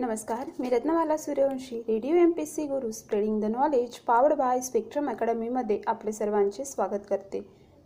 नमस्कार मी Ratnamala Suryavanshi radio M P C Guru spreading the knowledge powered by Spectrum अकॅडमीमध्ये आपले सर्वांचे स्वागत करते.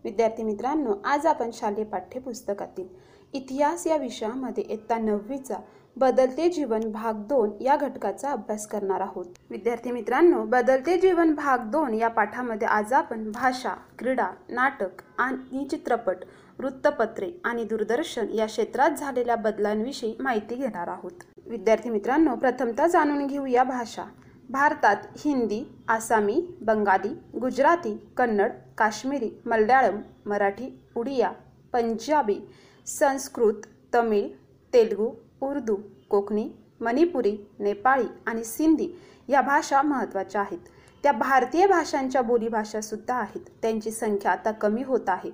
विद्यार्थी मित्रांनो आज आपण शालेय पाठ्यपुस्तकातील इतिहास या विषयामध्ये इयत्ता नववीचा बदलते जीवन भाग दोन या घटकाचा अभ्यास करणार आहोत. विद्यार्थी मित्रांनो बदलते जीवन भाग दोन या पाठामध्ये आज आपण भाषा क्रीडा नाटक आणि चित्रपट वृत्तपत्रे आणि दूरदर्शन या क्षेत्रात झालेल्या बदलांविषयी माहिती घेणार आहोत. विद्यार्थी मित्रांनो प्रथमतः जाणून घेऊया भाषा. भारतात हिंदी आसामी बंगाली गुजराती कन्नड काश्मीरी मल्याळम मराठी उडिया पंजाबी संस्कृत तमिळ तेलुगू उर्दू कोकणी मणिपुरी नेपाळी आणि सिंधी या भाषा महत्त्वाच्या आहेत. त्या भारतीय भाषांच्या बोलीभाषासुद्धा आहेत. त्यांची संख्या आता कमी होत आहे.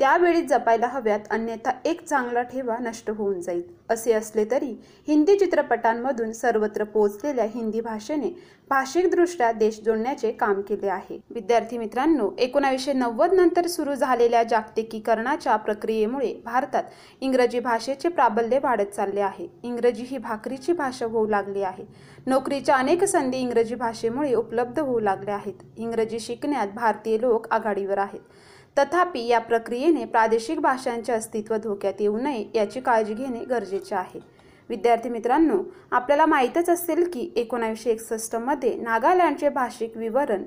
त्यावेळी जपायला हव्यात अन्यथा एक चांगला ठेवा नष्ट होऊन जाईल. असे असले तरी हिंदी चित्रपटांमधून सर्वत्र पोहोचलेल्या हिंदी भाषेने भाषिकदृष्ट्या देश जोडण्याचे काम केले आहे. विद्यार्थी मित्रांनो एकोणावीसशे नव्वद नंतर सुरू झालेल्या जागतिकीकरणाच्या प्रक्रियेमुळे भारतात इंग्रजी भाषेचे प्राबल्य वाढत चालले आहे. इंग्रजी ही भाकरीची भाषा होऊ लागली आहे. नोकरीच्या अनेक संधी इंग्रजी भाषेमुळे उपलब्ध होऊ लागल्या आहेत. इंग्रजी शिकण्यात भारतीय लोक आघाडीवर आहेत. तथापि या प्रक्रियेने प्रादेशिक भाषांचे अस्तित्व धोक्यात येऊ नये याची काळजी घेणे गरजेचे आहे. विद्यार्थी मित्रांनो आपल्याला माहीतच असेल की एकोणावीसशे एकसष्टमध्ये नागालँडचे भाषिक विवरण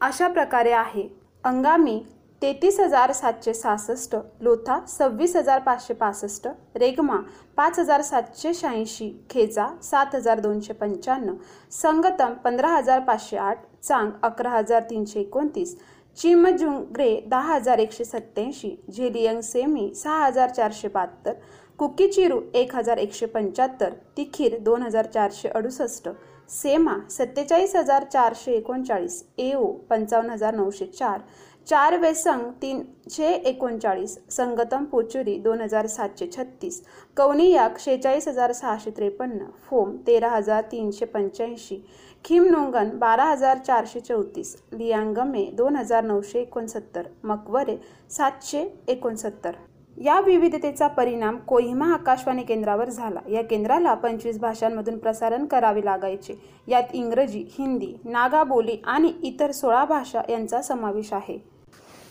अशा प्रकारे आहे. अंगामी तेहतीस हजार सातशे सहासष्ट लोथा सव्वीस हजार पाचशे पासष्ट रेगमा पाच हजार सातशे शहाऐंशी खेजा सात हजार दोनशे पंच्याण्णव संगतम पंधरा हजार पाचशे आठ चांग अकरा हजार तीनशे एकोणतीस चिमजुंग्रे दहा हजार एकशे सत्त्याऐंशी झेलियंग सेमी सहा हजार चारशे बहात्तर कुकीचिरू एक हजार एकशे पंच्याहत्तर तिखीर दोन हजार चारशे अडुसष्ट सेमा सत्तेचाळीस हजार चारशे एकोणचाळीस एओ पंचावन्न हजार नऊशे चार चार वेसंग तीनशे एकोणचाळीस संगतम पोचुरी दोन हजार सातशे छत्तीस कवनियाक शेहेचाळीस हजार सहाशे त्रेपन्न फोम तेरा हजार तीनशे पंच्याऐंशी खिमनोंगन बारा हजार चारशे चौतीस लियांगमे दोन हजार नऊशे एकोणसत्तर मकवरे सातशे एकोणसत्तर. या विविधतेचा परिणाम कोहिमा आकाशवाणी केंद्रावर झाला. या केंद्राला पंचवीस भाषांमधून प्रसारण करावे लागायचे. यात इंग्रजी हिंदी नागा बोली आणि इतर सोळा भाषा यांचा समावेश आहे.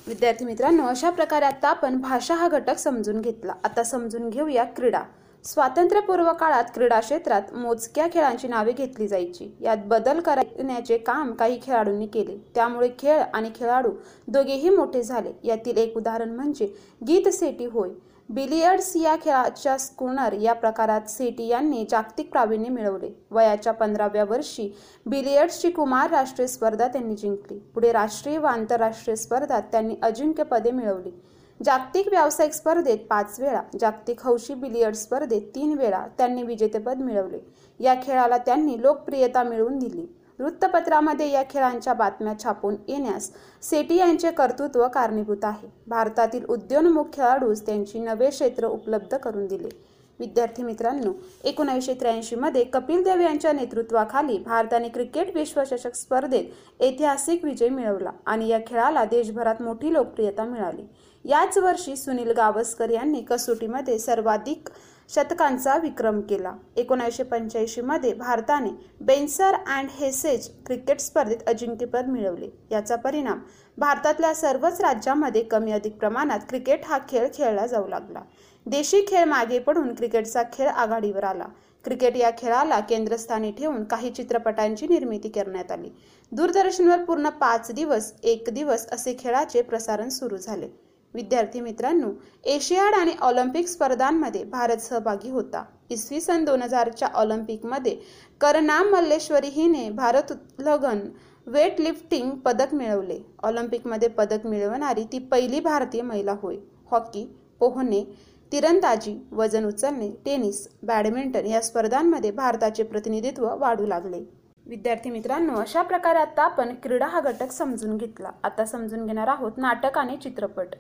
विद्यार्थी मित्रांनो अशा प्रकारे आता आपण भाषा हा घटक समजून घेतला. आता समजून घेऊया क्रीडा. स्वातंत्र्यपूर्व काळात क्रीडा क्षेत्रात मोजक्या खेळांची नावे घेतली जायची. यात बदल करण्याचे काम काही खेळाडूंनी केले. त्यामुळे खेळ आणि खेळाडू दोघेही मोठे झाले. यातील एक उदाहरण म्हणजे गीत सेटी होय. बिलियर्ड्स या खेळाच्या स्कूनर या प्रकारात सेटी यांनी जागतिक प्रावीण्य मिळवले. वयाच्या पंधराव्या वर्षी बिलियर्ड्सची कुमार राष्ट्रीय स्पर्धा त्यांनी जिंकली. पुढे राष्ट्रीय व आंतरराष्ट्रीय स्पर्धात त्यांनी अजिंक्यपदे मिळवली. जागतिक व्यावसायिक स्पर्धेत पाच वेळा जागतिक हौशी बिलियर्ड स्पर्धेत तीन वेळा त्यांनी विजेतेपद मिळवले. या खेळाला त्यांनी लोकप्रियता मिळवून दिली. वृत्तपत्रामध्ये या खेळांच्या बातम्या छापून येण्यास सेटी यांचे कर्तृत्व कारणीभूत आहे. भारतातील उद्योन्मुख खेळाडूस त्यांची नवे क्षेत्र उपलब्ध करून दिले. विद्यार्थी मित्रांनो एकोणीसशे त्र्याऐंशीमध्ये कपिल देव यांच्या नेतृत्वाखाली भारताने क्रिकेट विश्वचषक स्पर्धेत ऐतिहासिक विजय मिळवला आणि या खेळाला देशभरात मोठी लोकप्रियता मिळाली. याच वर्षी सुनील गावस्कर यांनी कसोटीमध्ये सर्वाधिक शतकांचा विक्रम केला. एकोणीसशे पंच्याऐंशीमध्ये भारताने बेन्सर अँड हेसेज क्रिकेट स्पर्धेत अजिंक्यपद मिळवले. याचा परिणाम भारतातल्या सर्वच राज्यामध्ये कमी अधिक प्रमाणात क्रिकेट हा खेळ खेळला जाऊ लागला. देशी खेळ मागे पडून क्रिकेटचा खेळ आघाडीवर आला. क्रिकेट या खेळाला केंद्रस्थानी ठेवून काही चित्रपटांची निर्मिती करण्यात आली. दूरदर्शनवर पूर्ण पाच दिवस एक दिवस असे खेळाचे प्रसारण सुरू झाले. विद्यार्थी मित्रांनो एशियाड आणि ऑलिम्पिक स्पर्धांमध्ये भारत सहभागी होता. इसवी सन दोन हजारच्या ऑलिम्पिकमध्ये करनाम मल्लेश्वरी हिने भारतोत्लगन वेट लिफ्टिंग पदक मिळवले. ऑलिम्पिकमध्ये पदक मिळवणारी ती पहिली भारतीय महिला होय. हॉकी पोहणे तिरंदाजी वजन उचलणे टेनिस बॅडमिंटन या स्पर्धांमध्ये भारताचे प्रतिनिधित्व वाढू लागले. विद्यार्थी मित्रांनो अशा प्रकारे आता आपण क्रीडा हा घटक समजून घेतला. आता समजून घेणार आहोत नाटक आणि चित्रपट.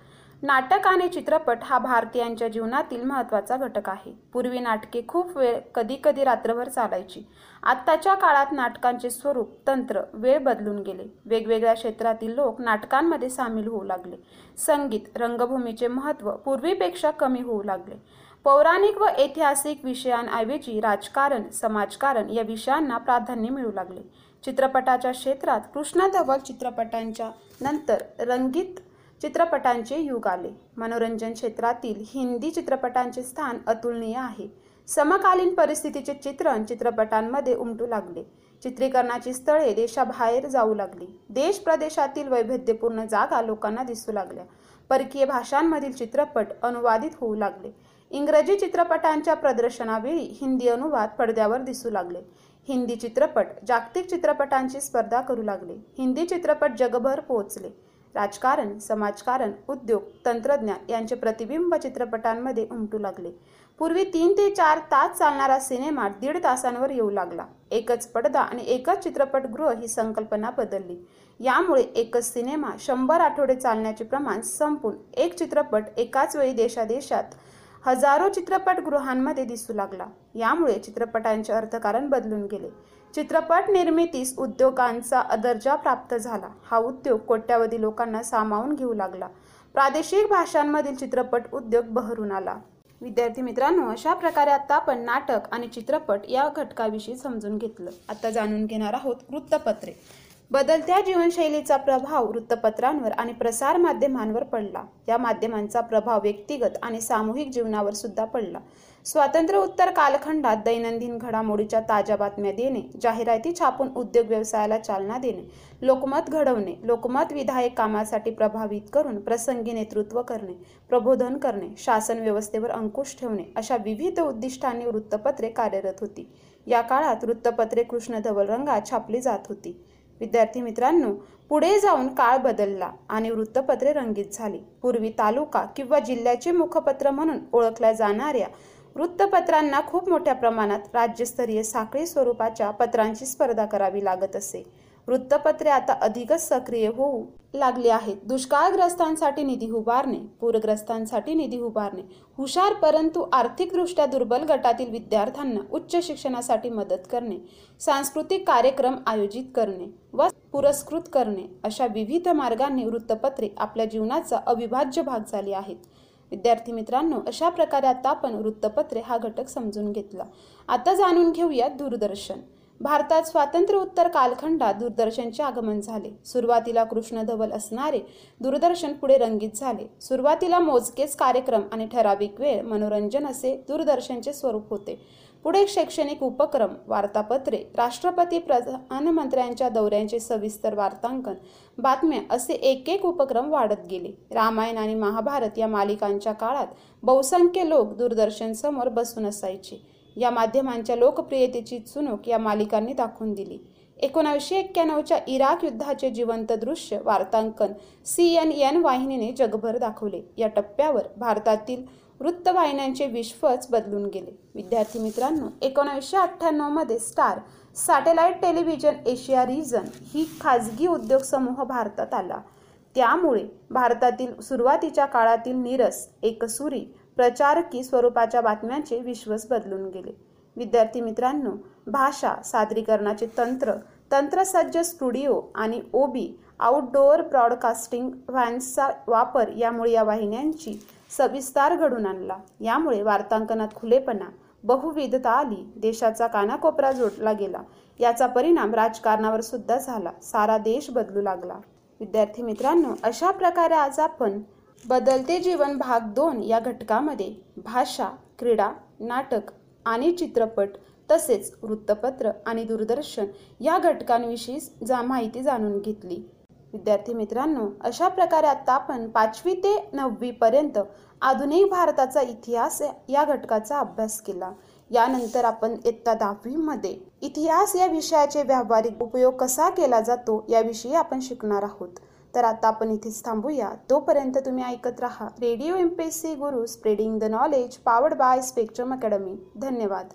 नाटक आणि चित्रपट हा भारतीयांच्या जीवनातील महत्त्वाचा घटक आहे. पूर्वी नाटके खूप वेळ कधी कधी रात्रभर चालायची. आत्ताच्या काळात नाटकांचे स्वरूप तंत्र वेळ बदलून गेले. वेगवेगळ्या क्षेत्रातील लोक नाटकांमध्ये सामील होऊ लागले. संगीत रंगभूमीचे महत्त्व पूर्वीपेक्षा कमी होऊ लागले. पौराणिक व ऐतिहासिक विषयांऐवजी राजकारण समाजकारण या विषयांना प्राधान्य मिळू लागले. चित्रपटाच्या क्षेत्रात कृष्ण धवल चित्रपटांच्या नंतर रंगीत चित्रपटांचे युग आले. मनोरंजन क्षेत्रातील हिंदी चित्रपटांचे स्थान अतुलनीय आहे. समकालीन परिस्थितीचे चित्रण चित्रपटांमध्ये उमटू लागले. चित्रीकरणाची स्थळे देशाबाहेर जाऊ लागली. देश प्रदेशातील वैविध्यपूर्ण जागा लोकांना दिसू लागल्या. परकीय भाषांमधील चित्रपट अनुवादित होऊ लागले. इंग्रजी चित्रपटांच्या प्रदर्शनावेळी हिंदी अनुवाद पडद्यावर दिसू लागले. हिंदी चित्रपट जागतिक चित्रपटांची स्पर्धा करू लागले. हिंदी चित्रपट जगभर पोहोचले. राजकारण समाजकारण उद्योग तंत्रज्ञान यांचे प्रतिबिंब चित्रपटांमध्ये उमटू लागले. पूर्वी तीन ते चार तास चालणारा सिनेमा दीड तासांवर येऊ लागला. एकच पडदा आणि एकच चित्रपटगृह ही संकल्पना बदलली. यामुळे एकच सिनेमा शंभर आठवडे चालण्याचे प्रमाण संपून एक चित्रपट एकाच वेळी देशादेशात हजारो चित्रपटगृहांमध्ये दिसू लागला. यामुळे चित्रपटांचे अर्थकारण बदलून गेले. चित्रपट निर्मितीस उद्योगांचा दर्जा प्राप्त झाला. हा उद्योग कोट्यावधी लोकांना सामावून घेऊ लागला. प्रादेशिक भाषांमधील चित्रपट उद्योग बहरून आला. विद्यार्थी मित्रांनो अशा प्रकारे आता आपण नाटक आणि चित्रपट या घटकाविषयी समजून घेतलं. आता जाणून घेणार आहोत वृत्तपत्रे. बदलत्या जीवनशैलीचा प्रभाव वृत्तपत्रांवर आणि प्रसार माध्यमांवर पडला. या माध्यमांचा प्रभाव व्यक्तिगत आणि सामूहिक जीवनावर सुद्धा पडला. स्वातंत्र्य उत्तर कालखंडात दैनंदिन घडामोडीच्या ताज्या बातम्या देणे जाहिराती छापून उद्योग व्यवसायाला चालना देणे लोकमत घडवणे लोकमत विधायक कामासाठी प्रभावित करून प्रसंगी नेतृत्व करणे प्रबोधन करणे शासन व्यवस्थेवर अंकुश ठेवणे अशा विविध उद्दिष्टांनी वृत्तपत्रे कार्यरत होती. या काळात वृत्तपत्रे कृष्णधवल रंगात छापली जात होती. विद्यार्थी मित्रांनो पुढे जाऊन काळ बदलला आणि वृत्तपत्रे रंगीत झाली. पूर्वी तालुका किंवा जिल्ह्याचे मुखपत्र म्हणून ओळखल्या जाणाऱ्या वृत्तपत्रांना खूप मोठ्या प्रमाणात राज्यस्तरीय साखळी स्वरूपाच्या पत्रांची स्पर्धा करावी लागत असे. वृत्तपत्रे आता अधिकच सक्रिय होऊ लागले आहेत. दुष्काळग्रस्तांसाठी निधी उभारणे पूरग्रस्तांसाठी निधी उभारणे हुशार परंतु आर्थिकदृष्ट्या दुर्बल गटातील विद्यार्थ्यांना उच्च शिक्षणासाठी मदत करणे सांस्कृतिक कार्यक्रम आयोजित करणे व पुरस्कृत करणे अशा विविध मार्गांनी वृत्तपत्रे आपल्या जीवनाचा अविभाज्य भाग झाली आहेत. विद्यार्थी मित्रांनो अशा प्रकारे आता आपण वृत्तपत्रे हा घटक समजून घेतला. आता जाणून घेऊया दूरदर्शन. भारतात स्वातंत्र्य उत्तर कालखंडात दूरदर्शनचे आगमन झाले. सुरुवातीला कृष्णधवल असणारे दूरदर्शन पुढे रंगीत झाले. सुरुवातीला मोजकेच कार्यक्रम आणि ठराविक वेळ मनोरंजन असे दूरदर्शनचे स्वरूप होते. पुढे शैक्षणिक उपक्रम वार्तापत्रे राष्ट्रपती प्रधानमंत्र्यांच्या दौऱ्यांचे सविस्तर वार्तांकन बातम्या असे एक एक उपक्रम वाढत गेले. रामायण आणि महाभारत या मालिकांच्या काळात बहुसंख्य लोक दूरदर्शन समोर बसून असायचे. या माध्यमांच्या लोकप्रियतेची चुणूक या मालिकांनी दाखवून दिली. एकोणावीसशे एक्क्याण्णवच्या इराक युद्धाचे जिवंत दृश्य वार्तांकन सी एन एन वाहिनीने जगभर दाखवले. या टप्प्यावर भारतातील वृत्तवाहिन्यांचे विश्वच बदलून गेले. विद्यार्थी मित्रांनो एकोणावीसशे अठ्ठ्याण्णवमध्ये Star Satellite Television Asia region ही खाजगी उद्योग समूह भारतात आला. त्यामुळे भारतातील सुरुवातीच्या काळातील नीरस एकसुरी प्रचारकी स्वरूपाच्या बातम्यांचे विश्वस बदलून गेले. विद्यार्थी मित्रांनो भाषा सादरीकरणाचे तंत्र तंत्रसज्ज स्टुडिओ आणि ओबी आउटडोअर ब्रॉडकास्टिंग व्हॅन्सचा वापर यामुळे या वाहिन्यांची सविस्तार घडून आणला. यामुळे वार्तांकनात खुलेपणा बहुविधता आली देशाचा कानाकोपरा जोडला गेला. याचा परिणाम राजकारणावर सुद्धा झाला. सारा देश बदलू लागला. विद्यार्थी मित्रांनो अशा प्रकारे आज आपण बदलते जीवन भाग दोन या घटकामध्ये भाषा क्रीडा नाटक आणि चित्रपट तसेच वृत्तपत्र आणि दूरदर्शन या घटकांविषयी जा माहिती जाणून घेतली. विद्यार्थी मित्रांनो अशा प्रकारे आता आपण पाचवी ते नववी पर्यंत आधुनिक भारताचा इतिहास या घटकाचा अभ्यास केला. यानंतर आपण इयत्ता दहावीमध्ये इतिहास या विषयाचे व्यावहारिक उपयोग कसा केला जातो याविषयी आपण शिकणार आहोत. तर आता आपण इथेच थांबूया. तोपर्यंत तुम्ही ऐकत राहा radio M P S C Guru spreading the knowledge powered by Spectrum Academy धन्यवाद.